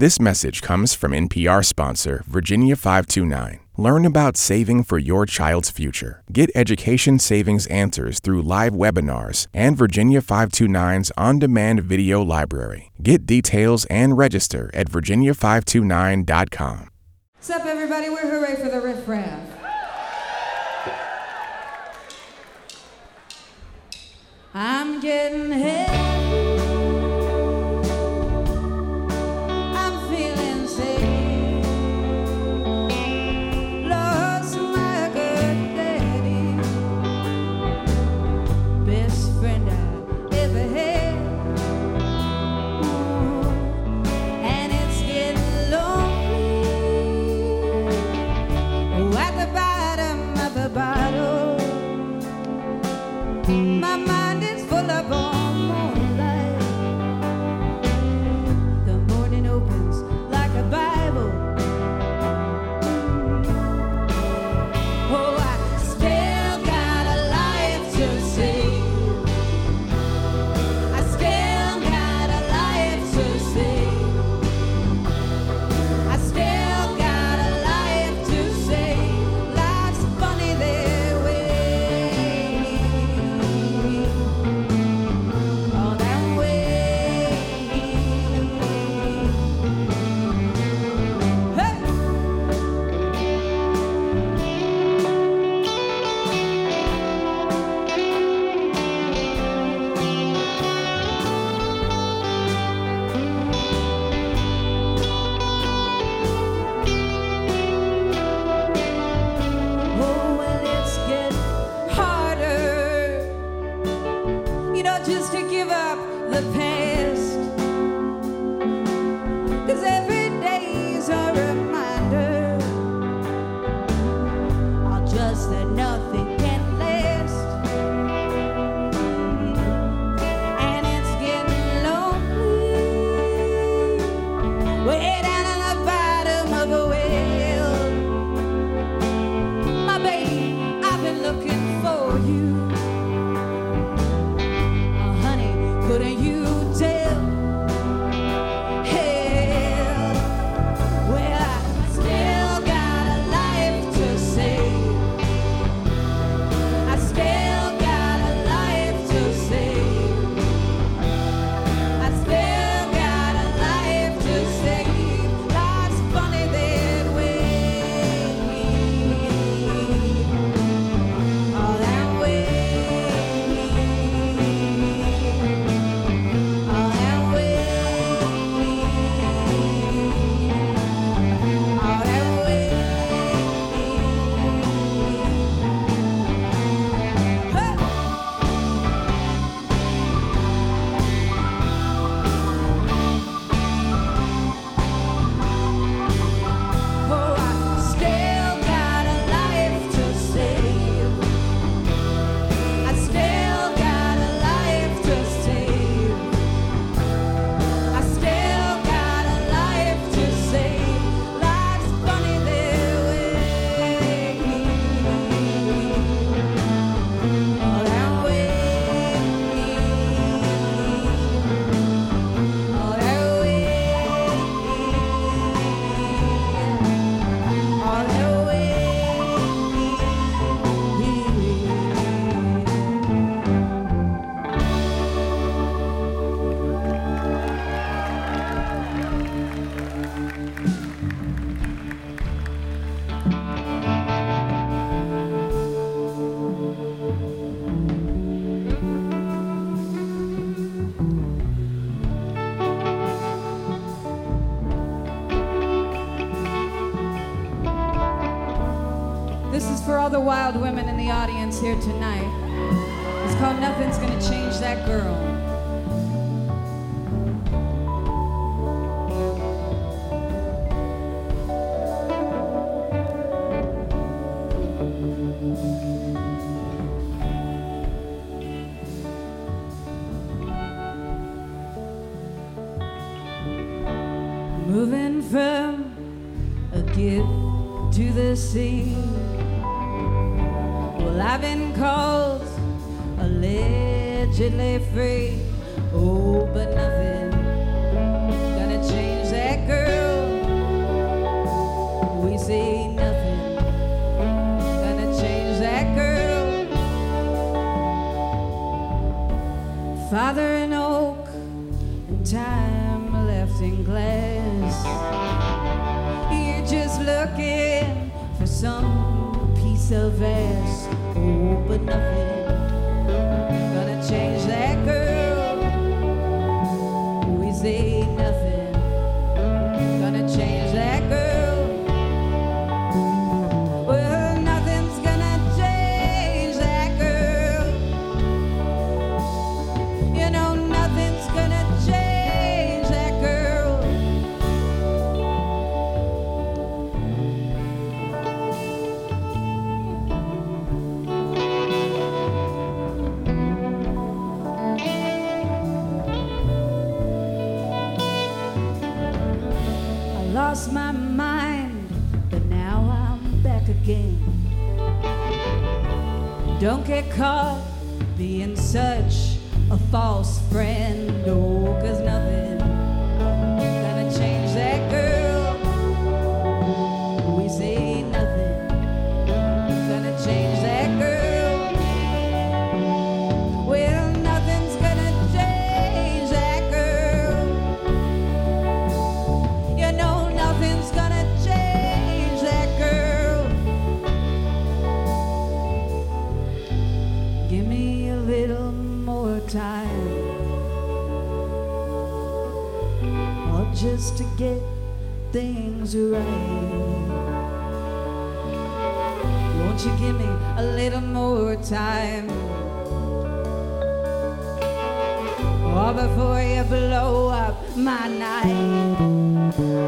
This message comes from NPR sponsor Virginia 529. Learn about saving for your child's future. Get education savings answers through live webinars and Virginia 529's on demand video library. Get details and register at virginia529.com. What's up, everybody? We're Hurray For The Riff Raff. I'm getting hit. all the wild women in the audience here tonight. It's called Nothing's Gonna Change That Girl. moving from a gift to the sea. Well, I've been called allegedly free. Oh, but nothing gonna change that girl. We see nothing gonna change that girl. Father in oak and time left in glass. You're just looking for some piece of ass but nothing. Don't get caught being such a false friend. get things right. Won't you give me a little more time? Or before you blow up my night.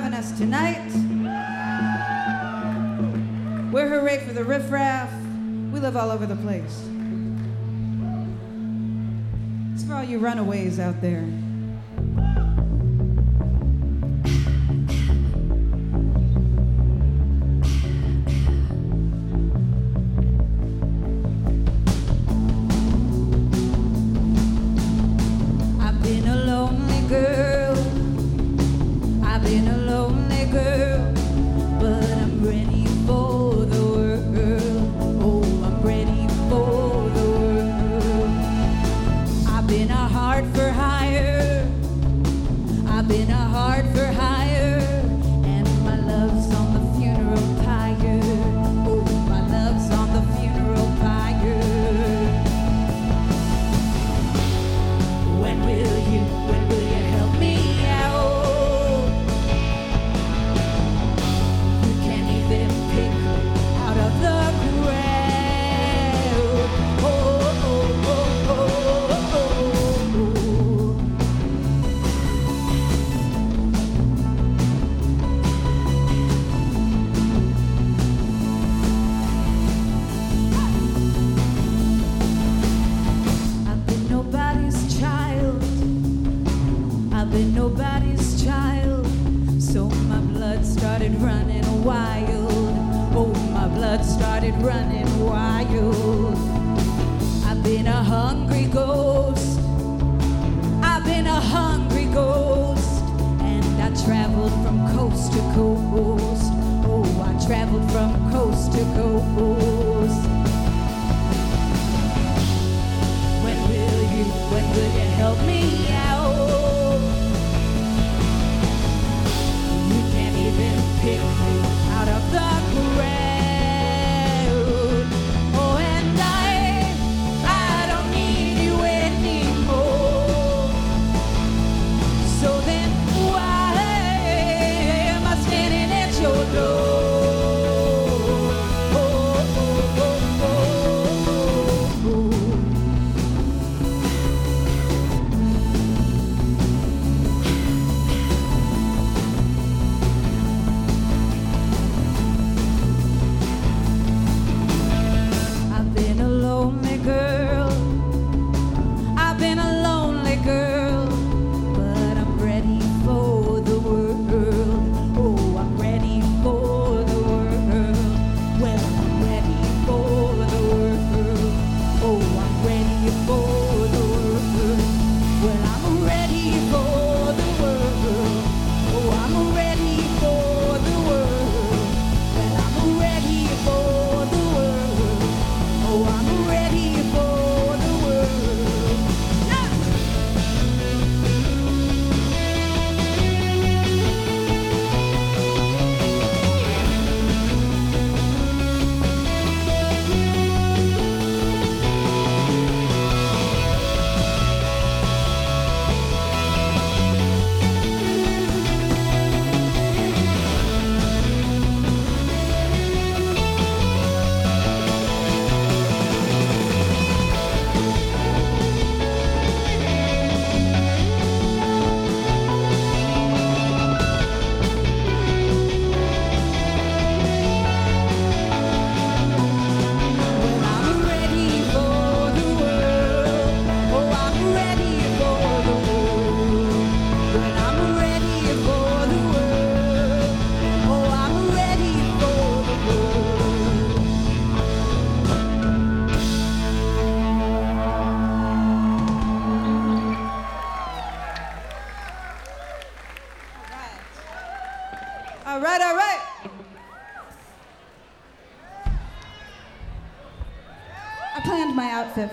having us tonight. We're Hurray For The Riff Raff. We live all over the place. It's for all you runaways out there.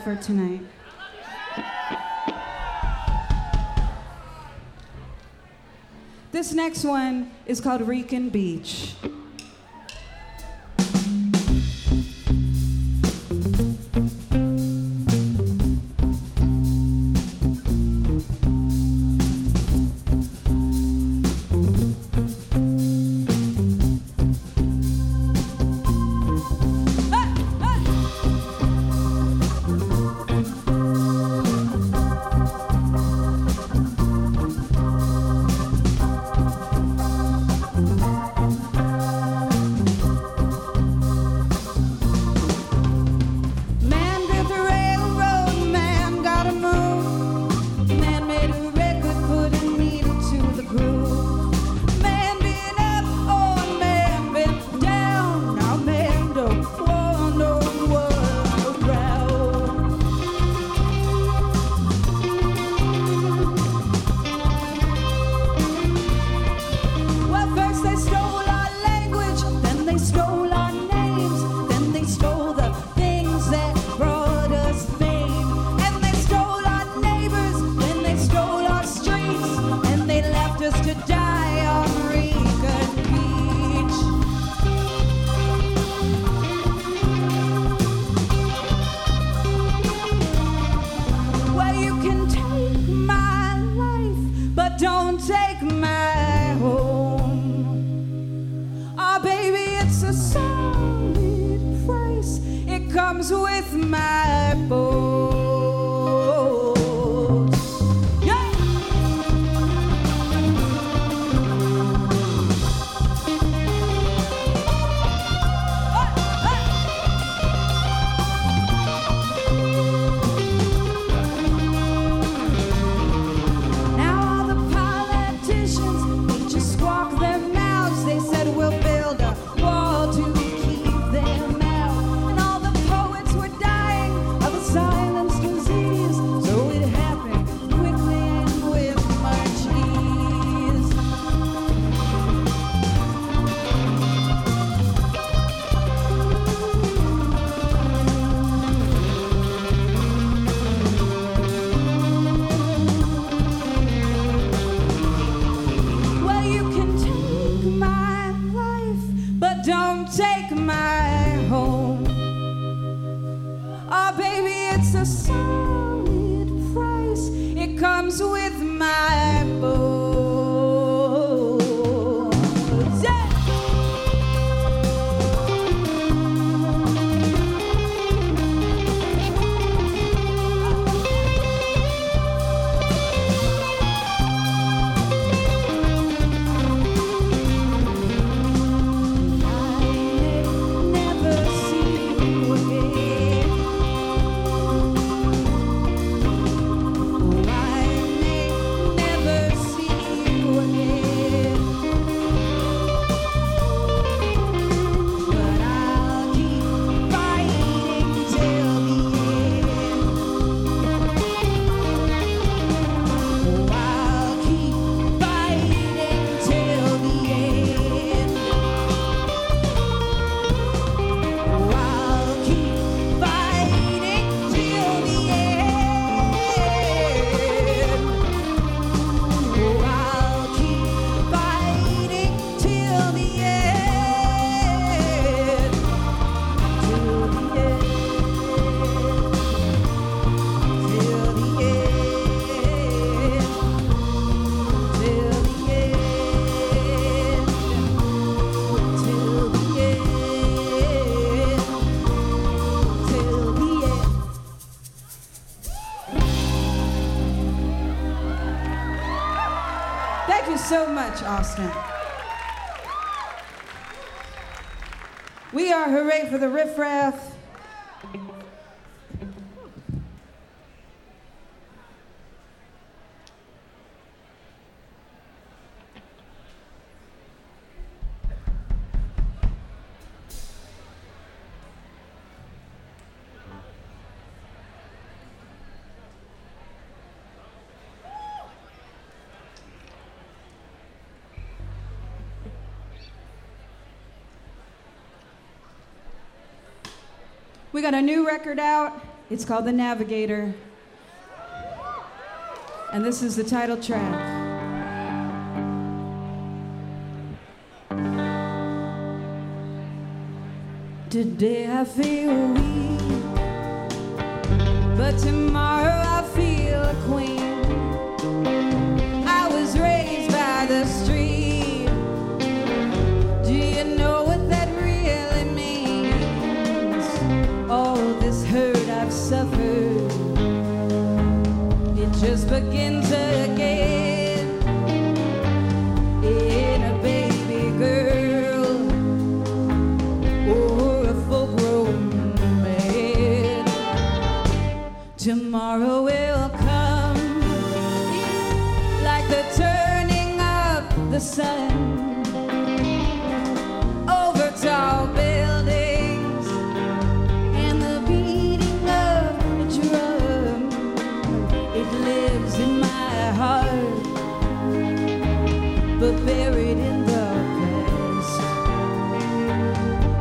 For tonight. This next one is called Rican Beach. it's a solid price. It comes with my book. We got a new record out. It's called The Navigator. And this is the title track. Today I feel weak, but tomorrow I feel a queen.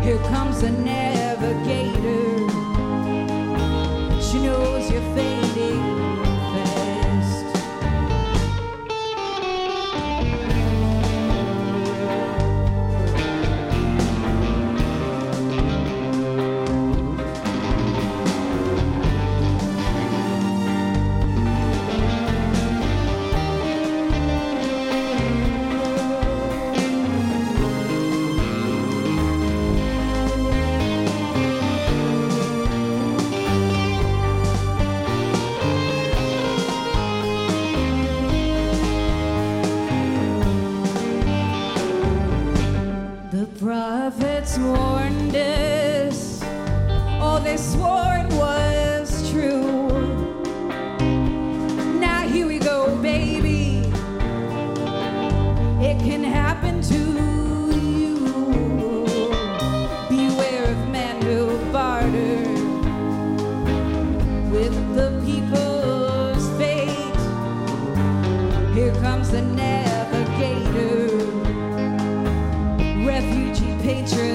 Here comes the net. Here comes the navigator, refugee patriot.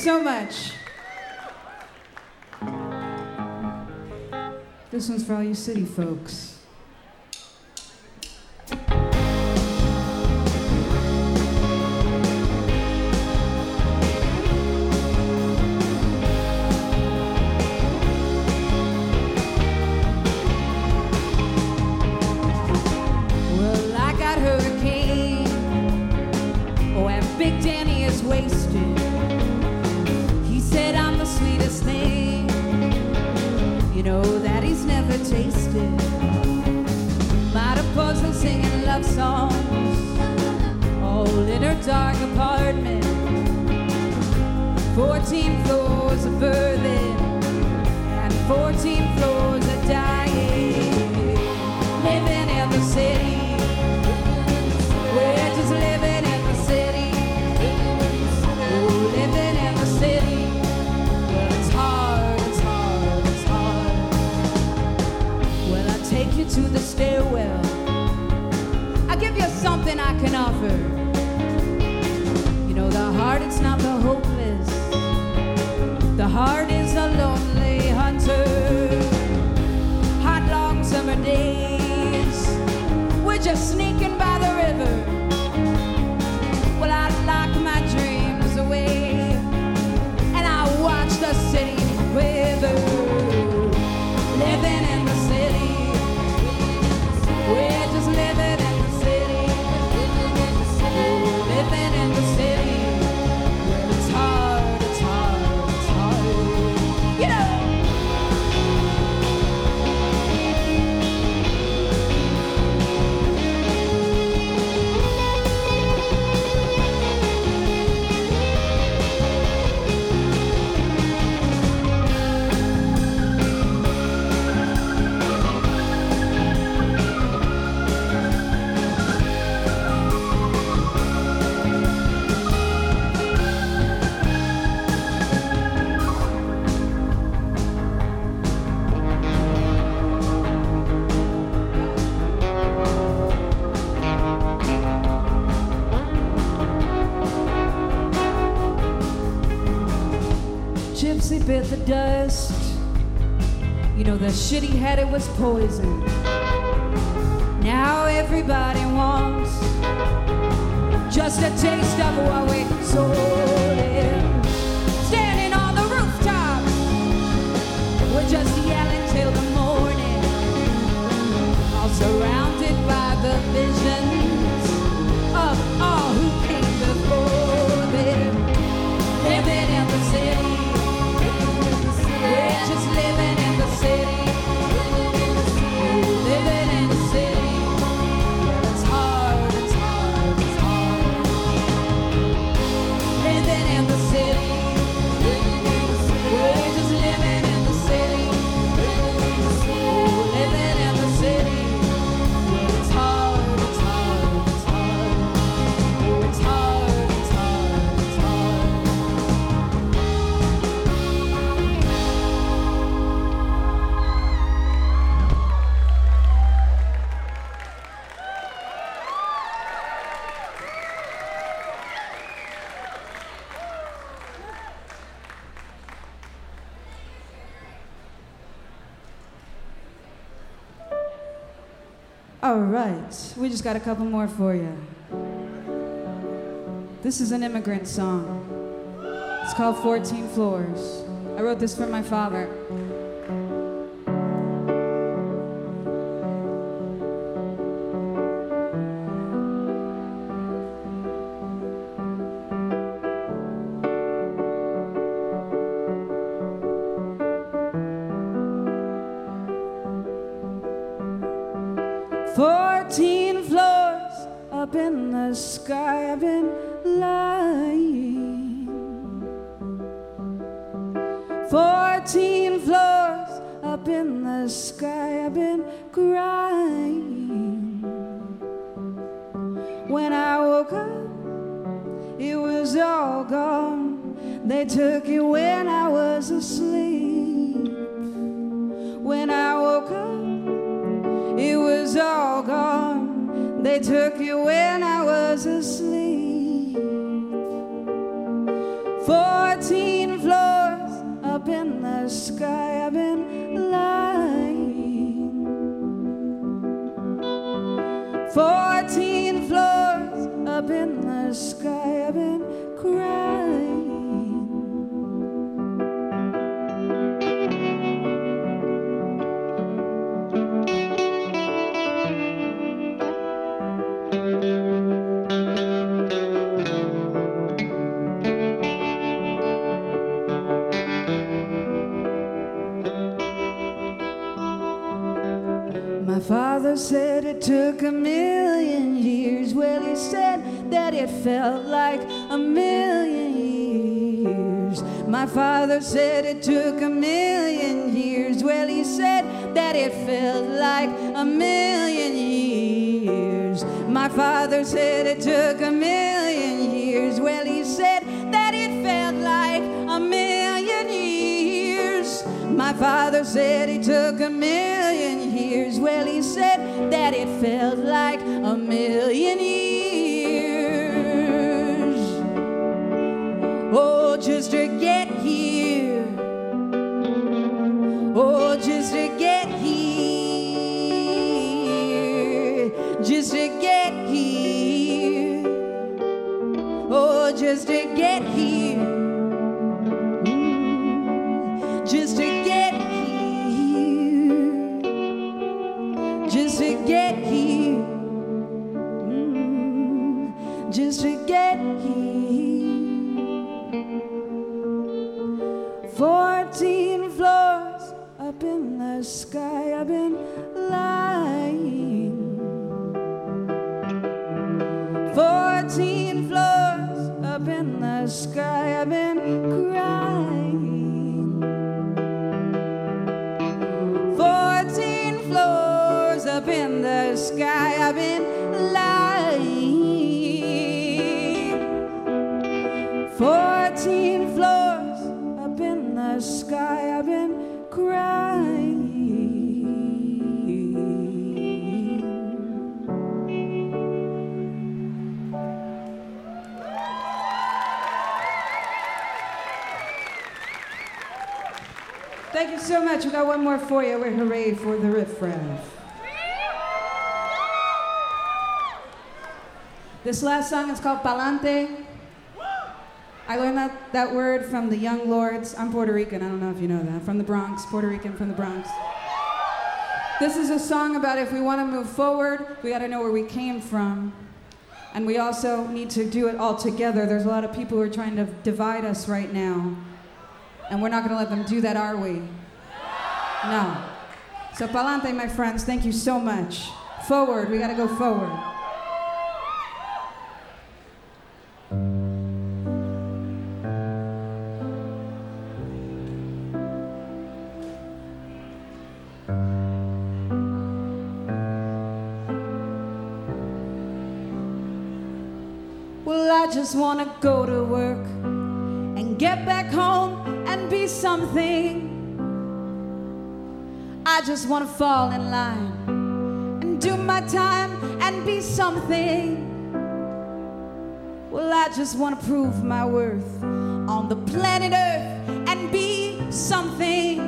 so much. This one's for all you city folks. city had it was poison. we just got a couple more for you. This is an immigrant song. It's called 14 Floors. I wrote this for my father. Fourteen up in the sky, I've been lying. Fourteen floors up in the sky, I've been crying. When I woke up, it was all gone. They took it when I was asleep. When I They took you when I was asleep. Fourteen floors up in the sky. My father said it took a million years. Well, he said that it felt like a million years. My father said it took a million years. Well, he said that it felt like a million years. My father said it took a million father said it took a million years. Well, he said that it felt like a million years. Just to get here. Fourteen floors up in the sky, so much. We got one more for you. We're Hurray For The Riff Raff. This last song is called Pa'lante. I learned that, that word from the Young Lords. I'm Puerto Rican. I don't know if you know that. From the Bronx, Puerto Rican from the Bronx. This is a song about if we want to move forward, we got to know where we came from. And we also need to do it all together. There's a lot of people who are trying to divide us right now. And we're not going to let them do that, are we? No. So, pa'lante, my friends, thank you so much. Forward, we got to go forward. Well, I just want to go to work and get back home and be something. I just want to fall in line and do my time and be something. Well, I just want to prove my worth on the planet Earth and be something.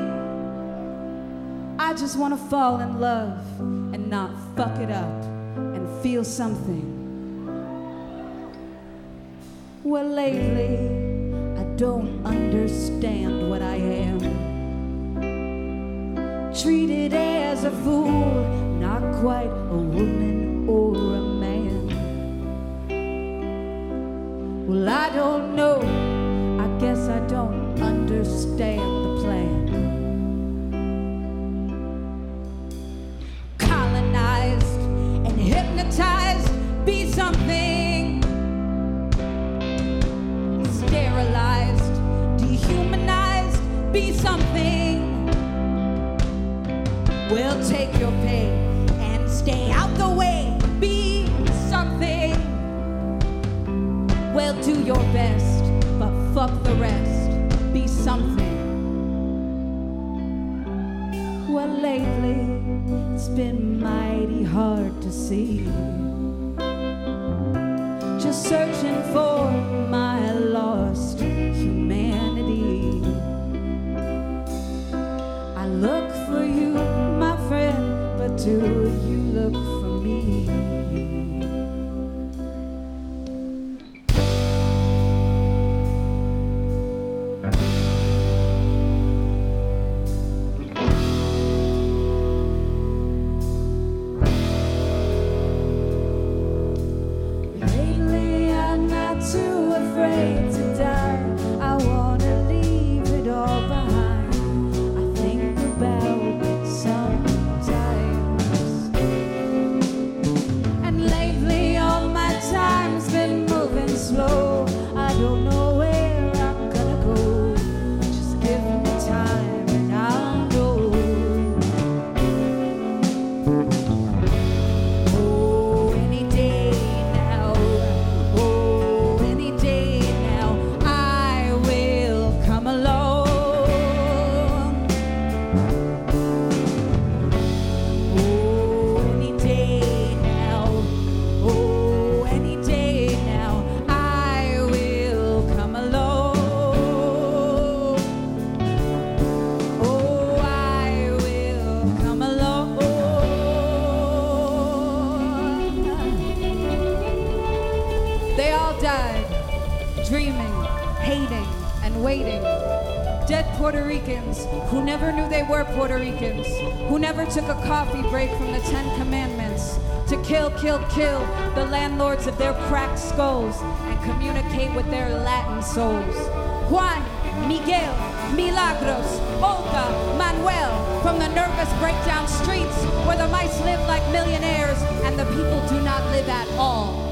I just want to fall in love and not fuck it up and feel something. Well, lately, I don't understand what I am. Treated as a fool, not quite a woman or a man. Well, I don't know, I guess I don't understand the rest, be something. Well, lately, it's been mighty hard to see just searching for waiting. Dead Puerto Ricans who never knew they were Puerto Ricans, who never took a coffee break from the Ten Commandments to kill, kill, kill the landlords of their cracked skulls and communicate with their Latin souls. Juan, Miguel, Milagros, Olga, Manuel, from the nervous breakdown streets where the mice live like millionaires and the people do not live at all.